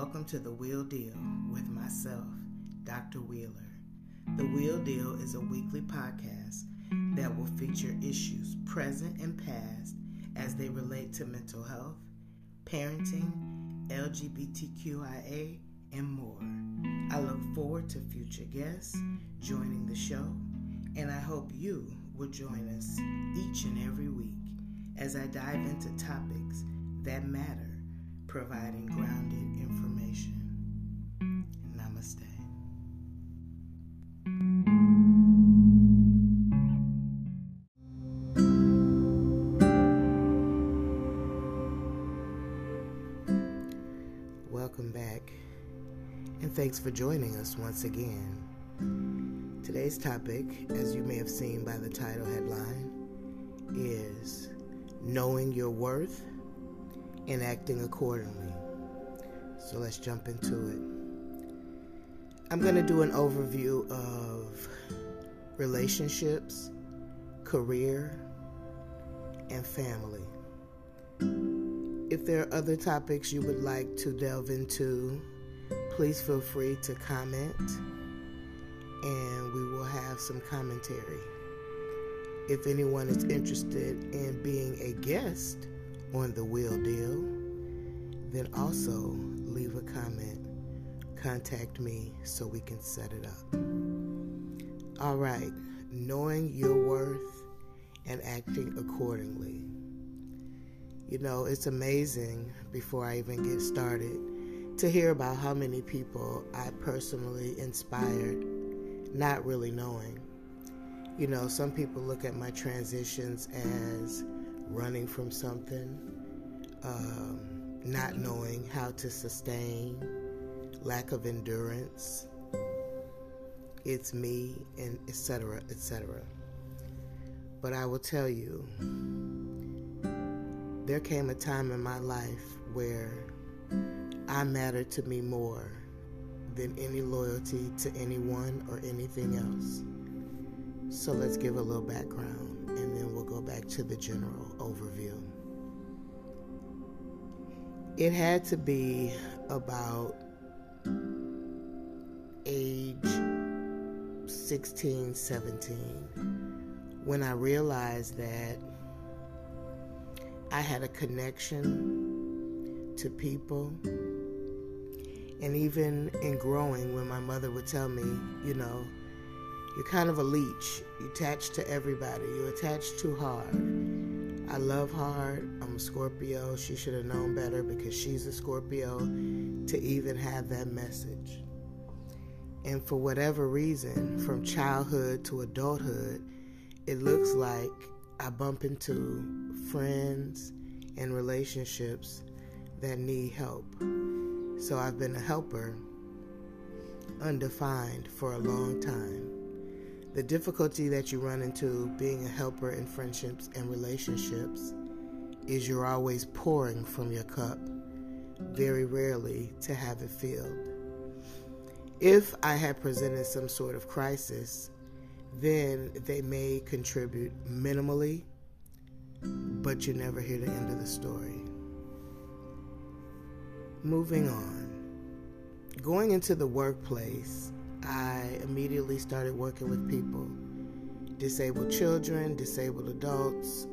welcome to The Wheel Deal with myself, Dr. Wheeler. The Wheel Deal is a weekly podcast that will feature issues present and past as they relate to mental health, parenting, LGBTQIA, and more. I look forward to future guests joining the show, and I hope you will join us each and every week as I dive into topics that matter, providing grounded information. Thanks for joining us once again. Today's topic, as you may have seen by the title headline, is knowing your worth and acting accordingly. So let's jump into it. I'm going to do an overview of relationships, career, and family. If there are other topics you would like to delve into, please feel free to comment and we will have some commentary. If anyone is interested in being a guest on the Wheel Deal, then also leave a comment. Contact me so we can set it up. All right, knowing your worth and acting accordingly. You know, it's amazing before I even get started to hear about how many people I personally inspired, not really knowing you know, some people look at my transitions as running from something, um, not knowing how to sustain, lack of endurance. It's me, and etc., etc. But I will tell you, there came a time in my life where I matter to me more than any loyalty to anyone or anything else. So let's give a little background and then we'll go back to the general overview. It had to be about age 16, 17 when I realized that I had a connection to people. And even in growing, when my mother would tell me, you know, you're kind of a leech. You're attached to everybody. You're attached too hard. I love hard. I'm a Scorpio. She should have known better because she's a Scorpio to even have that message. And for whatever reason, from childhood to adulthood, it looks like I bump into friends and relationships that need help. So I've been a helper, undefined, for a long time. The difficulty that you run into being a helper in friendships and relationships is you're always pouring from your cup, very rarely to have it filled. If I had presented some sort of crisis, then they may contribute minimally, but you never hear the end of the story. Moving on. Going into the workplace, I immediately started working with people disabled children, disabled adults,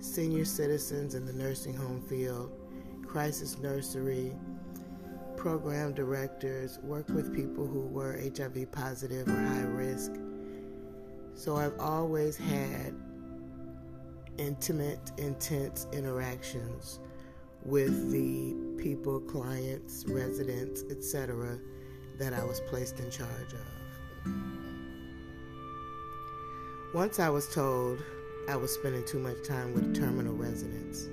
senior citizens in the nursing home field, crisis nursery, program directors, work with people who were HIV positive or high risk. So I've always had intimate, intense interactions with the people, clients, residents, etc that I was placed in charge of. Once I was told I was spending too much time with terminal residents.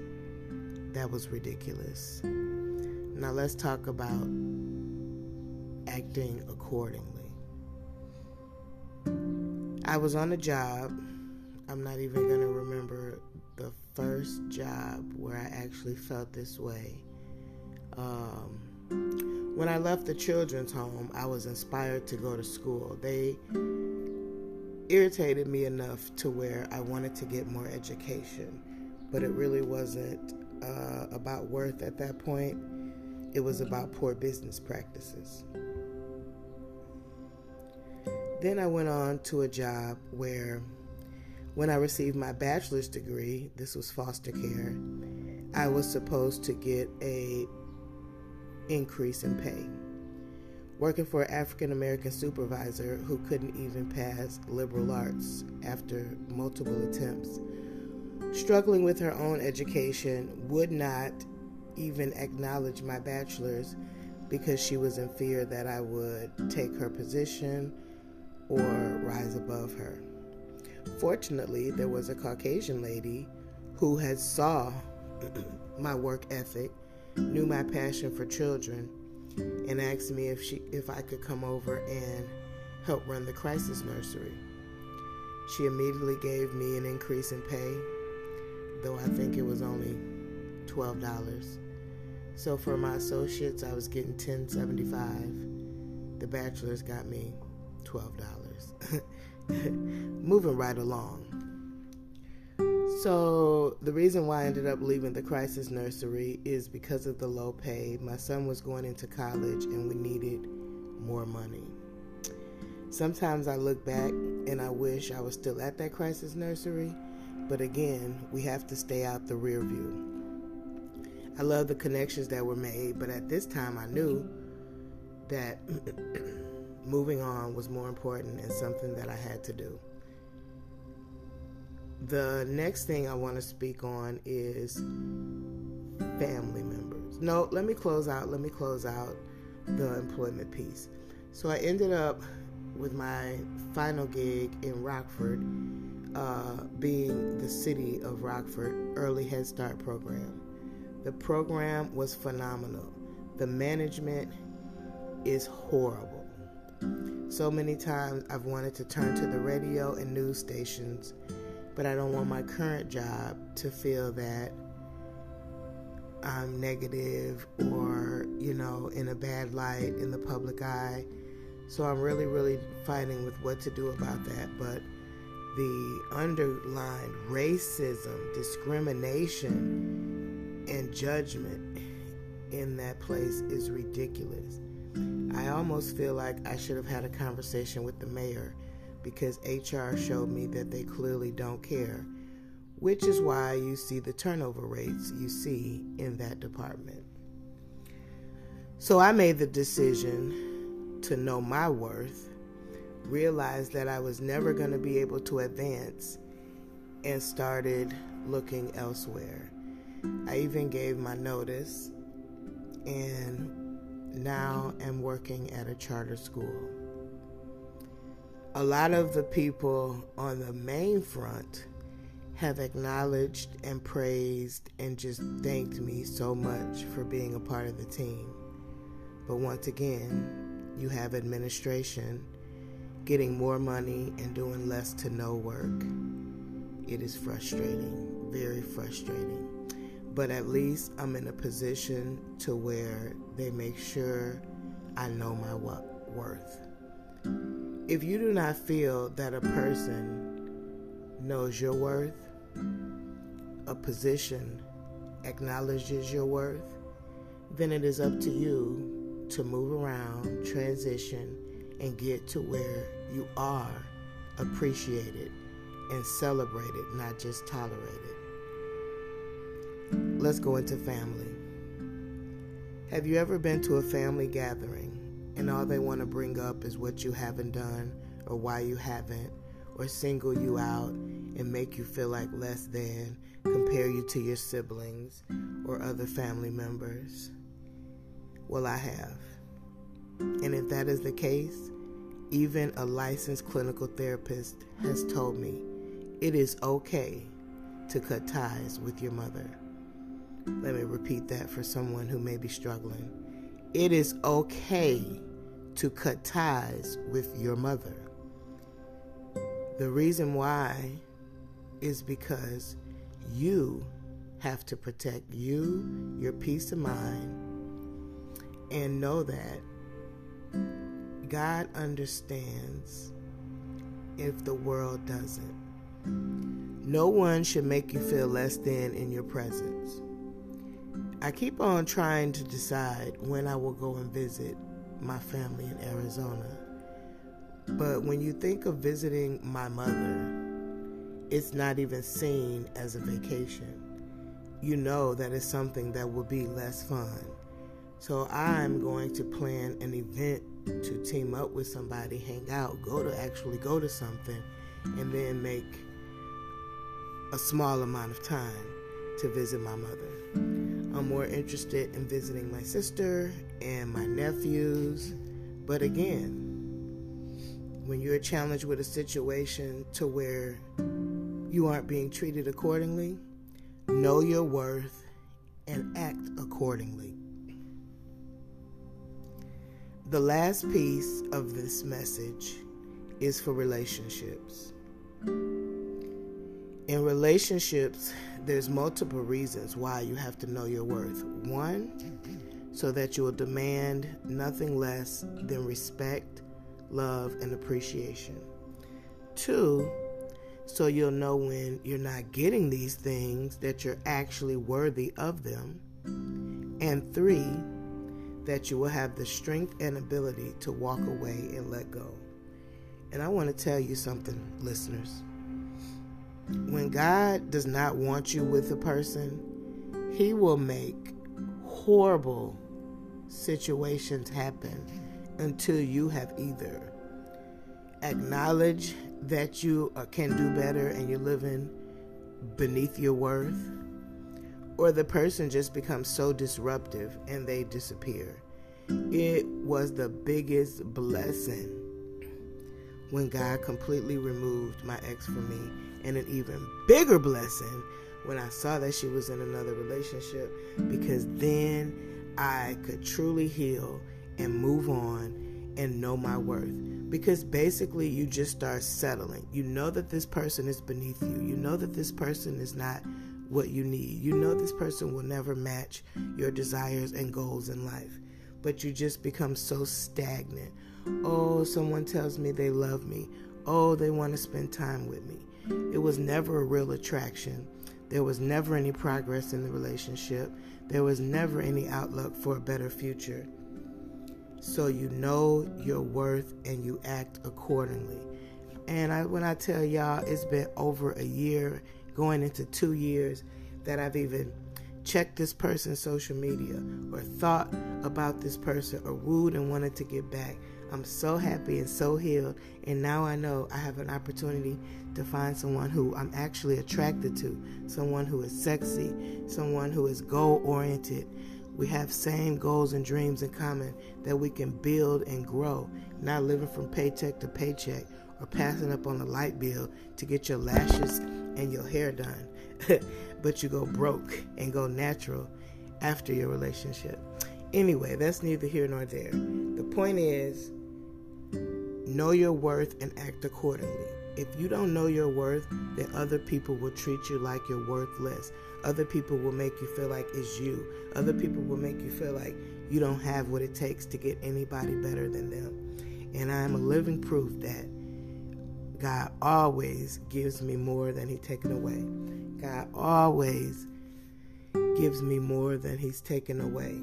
That was ridiculous. Now let's talk about acting accordingly. I was on a job. I'm not even going to remember the first job where I actually felt this way. Um, when I left the children's home, I was inspired to go to school. They irritated me enough to where I wanted to get more education, but it really wasn't uh, about worth at that point. it was about poor business practices. Then I went on to a job where, when I received my bachelor's degree, this was foster care, I was supposed to get a increase in pay. Working for an African American supervisor who couldn't even pass liberal arts after multiple attempts, struggling with her own education, would not even acknowledge my bachelor's because she was in fear that I would take her position or rise above her. Fortunately, there was a Caucasian lady who had saw my work ethic, knew my passion for children, and asked me if she if I could come over and help run the crisis nursery. She immediately gave me an increase in pay, though I think it was only twelve dollars. So for my associates, I was getting ten seventy five. The bachelors got me $12. Moving right along. So, the reason why I ended up leaving the crisis nursery is because of the low pay. My son was going into college and we needed more money. Sometimes I look back and I wish I was still at that crisis nursery, but again, we have to stay out the rear view. I love the connections that were made, but at this time I knew that moving on was more important and something that I had to do. The next thing I want to speak on is family members. No, let me close out. Let me close out the employment piece. So I ended up with my final gig in Rockford, uh, being the city of Rockford Early Head Start program. The program was phenomenal. The management is horrible. So many times I've wanted to turn to the radio and news stations, but I don't want my current job to feel that I'm negative or, you know, in a bad light in the public eye. So I'm really, really fighting with what to do about that. But the underlined racism, discrimination, and judgment in that place is ridiculous. I almost feel like I should have had a conversation with the mayor because HR showed me that they clearly don't care, which is why you see the turnover rates you see in that department. So I made the decision to know my worth, realized that I was never going to be able to advance, and started looking elsewhere. I even gave my notice and now am working at a charter school. A lot of the people on the main front have acknowledged and praised and just thanked me so much for being a part of the team. But once again, you have administration getting more money and doing less to no work. It is frustrating, very frustrating but at least I'm in a position to where they make sure I know my worth. If you do not feel that a person knows your worth, a position acknowledges your worth, then it is up to you to move around, transition, and get to where you are appreciated and celebrated, not just tolerated. Let's go into family. Have you ever been to a family gathering and all they want to bring up is what you haven't done or why you haven't, or single you out and make you feel like less than, compare you to your siblings or other family members? Well, I have. And if that is the case, even a licensed clinical therapist has told me it is okay to cut ties with your mother. Let me repeat that for someone who may be struggling. It is okay to cut ties with your mother. The reason why is because you have to protect you, your peace of mind, and know that God understands if the world doesn't. No one should make you feel less than in your presence. I keep on trying to decide when I will go and visit my family in Arizona. But when you think of visiting my mother, it's not even seen as a vacation. You know that it's something that will be less fun. So I'm going to plan an event to team up with somebody, hang out, go to actually go to something, and then make a small amount of time to visit my mother. I'm more interested in visiting my sister and my nephews, but again, when you're challenged with a situation to where you aren't being treated accordingly, know your worth and act accordingly. The last piece of this message is for relationships. In relationships, there's multiple reasons why you have to know your worth. One, so that you will demand nothing less than respect, love, and appreciation. Two, so you'll know when you're not getting these things that you're actually worthy of them. And three, that you will have the strength and ability to walk away and let go. And I want to tell you something, listeners. When God does not want you with a person, He will make horrible situations happen until you have either acknowledged that you uh, can do better and you're living beneath your worth or the person just becomes so disruptive and they disappear. It was the biggest blessing when God completely removed my ex from me, and an even bigger blessing when I saw that she was in another relationship because then I could truly heal and move on and know my worth. Because basically, you just start settling. You know that this person is beneath you, you know that this person is not what you need. You know this person will never match your desires and goals in life, but you just become so stagnant. Oh, someone tells me they love me. Oh, they want to spend time with me. It was never a real attraction. There was never any progress in the relationship. There was never any outlook for a better future. So you know your worth and you act accordingly. And I, when I tell y'all, it's been over a year going into two years that I've even checked this person's social media or thought about this person or wooed and wanted to get back. I'm so happy and so healed. And now I know I have an opportunity to find someone who I'm actually attracted to, someone who is sexy, someone who is goal oriented. We have same goals and dreams in common that we can build and grow, not living from paycheck to paycheck or passing up on a light bill to get your lashes and your hair done, but you go broke and go natural after your relationship. Anyway, that's neither here nor there. The point is know your worth and act accordingly. If you don't know your worth, then other people will treat you like you're worthless. Other people will make you feel like it's you. Other people will make you feel like you don't have what it takes to get anybody better than them. And I am a living proof that God always gives me more than He's taken away. God always gives me more than He's taken away.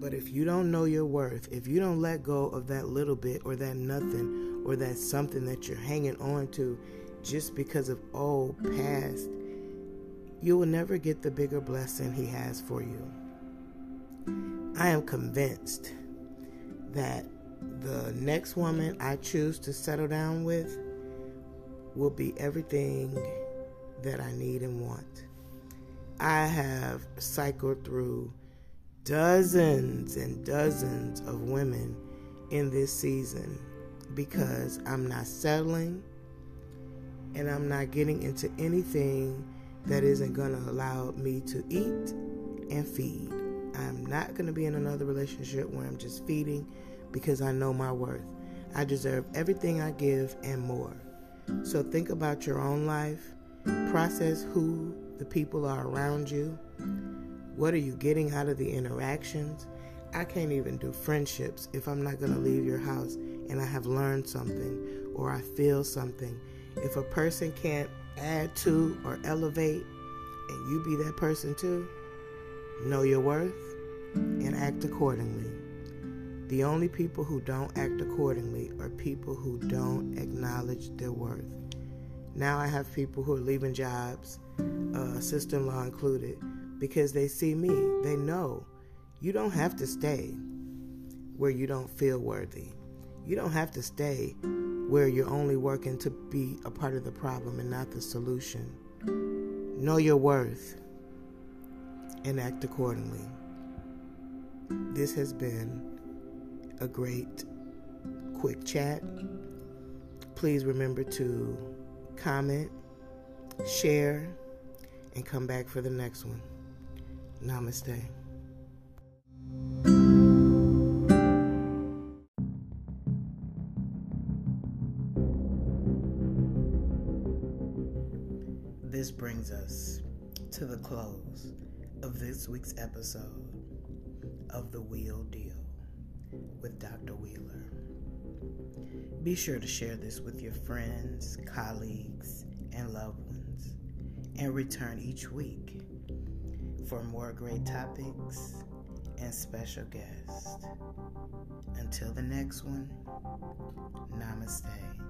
But if you don't know your worth, if you don't let go of that little bit or that nothing or that something that you're hanging on to just because of old past, you will never get the bigger blessing He has for you. I am convinced that the next woman I choose to settle down with will be everything that I need and want. I have cycled through dozens and dozens of women in this season because I'm not settling and I'm not getting into anything that isn't going to allow me to eat and feed. I'm not going to be in another relationship where I'm just feeding because I know my worth. I deserve everything I give and more. So think about your own life, process who the people are around you. What are you getting out of the interactions? I can't even do friendships if I'm not going to leave your house and I have learned something or I feel something. If a person can't add to or elevate and you be that person too, Know your worth and act accordingly. The only people who don't act accordingly are people who don't acknowledge their worth. Now I have people who are leaving jobs, uh, sister in law included, because they see me. They know you don't have to stay where you don't feel worthy. You don't have to stay where you're only working to be a part of the problem and not the solution. Know your worth and act accordingly. This has been a great quick chat. Please remember to comment, share, and come back for the next one. Namaste. This brings us to the close of this week's episode of The Wheel Deal with Dr. Wheeler. Be sure to share this with your friends, colleagues, and loved ones, and return each week for more great topics and special guests. Until the next one, namaste.